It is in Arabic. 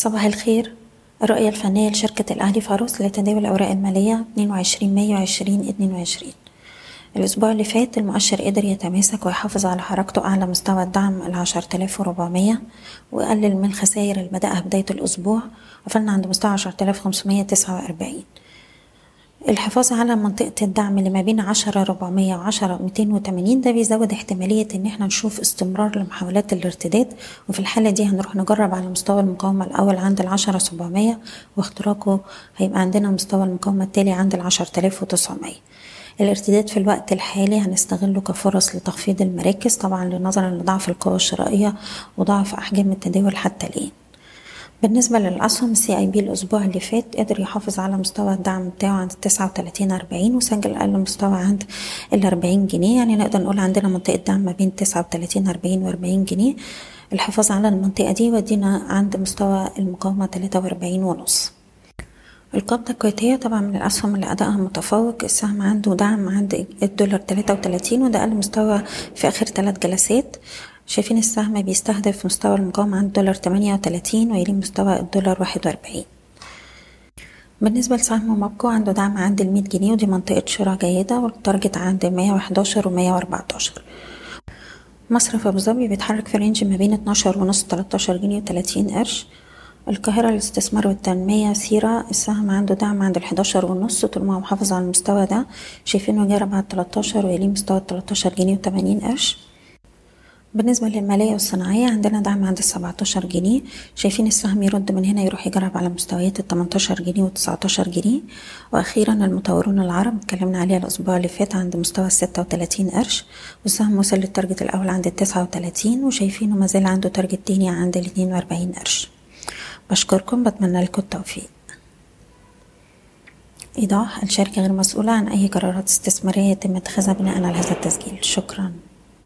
صباح الخير. الرؤية الفنية لشركة الأهلي فاروس لتداول الأوراق المالية 22 مايو 2022 الأسبوع اللي فات المؤشر قدر يتماسك ويحافظ على حركته أعلى مستوى الدعم ال 10400 وقلل من الخسائر اللي بدأها بداية الأسبوع وصلنا عند مستوى 10549 الحفاظ على منطقة الدعم اللي ما بين عشرة ربعمية وعشرة ميتين وتمانين ده بيزود احتمالية إن إحنا نشوف استمرار لمحاولات الارتداد. وفي الحالة دي هنروح نجرب على مستوى المقاومة الأول عند العشرة سبعمية واختراقه هيبقى عندنا مستوى المقاومة التالي عند تلاف وتسعمية. الارتداد في الوقت الحالي هنستغله كفرص لتخفيض المراكز طبعا نظرا لضعف القوى الشرائية وضعف أحجام التداول حتى الآن. بالنسبة للأسهم السي اي بي الأسبوع اللي فات قدر يحافظ على مستوى الدعم بتاعه عند تسعة وتلاتين أربعين وسجل أقل مستوى عند الأربعين جنيه. يعني نقدر نقول عندنا منطقة دعم ما بين تسعة وتلاتين أربعين وأربعين جنيه. الحفاظ على المنطقة دي ودينا عند مستوى المقاومة تلاتة وأربعين ونص. القبضة الكويتية طبعا من الأسهم اللي أدائها متفوق. السهم عنده دعم عند الدولار تلاتة وتلاتين وده أقل مستوى في آخر ثلاث جلسات. شايفين السهم بيستهدف مستوى المقاومة عند دولار تمانية وتلاتين ويلي مستوى الدولار واحد وأربعين. بالنسبة لسهم مابكو عنده دعم عند المية جنيه ودي منطقة شراء جيدة والتارجت عند مية وحداشر ومية وأربعتاشر. مصرف أبو ظبي بيتحرك في رينج ما بين اتناشر ونص تلاتاشر جنيه وتلاتين قرش. القاهرة للاستثمار والتنمية سيرة السهم عنده دعم عند الحداشر ونص طول ما هو محافظ على المستوى ده. شايفينه جرب على التلاتاشر ويليه مستوى التلاتاشر جنيه وتمانين قرش. بالنسبة للمالية والصناعية عندنا دعم عند السبعتاشر جنيه. شايفين السهم يرد من هنا يروح يجرب على مستويات التمنتاشر جنيه وتسعتاشر جنيه. وأخيرا المطورون العرب اتكلمنا عليها الأسبوع اللي فات عند مستوى الستة وتلاتين قرش. والسهم وصل لل target الأول عند التسعة وتلاتين وشايفينه مازال عنده target تاني عند الاتنين وأربعين قرش. بشكركم بتمنى لكم التوفيق. إيضاح الشركة غير مسؤولة عن أي قرارات استثمارية يتم اتخاذها بناء على هذا التسجيل. شكراً.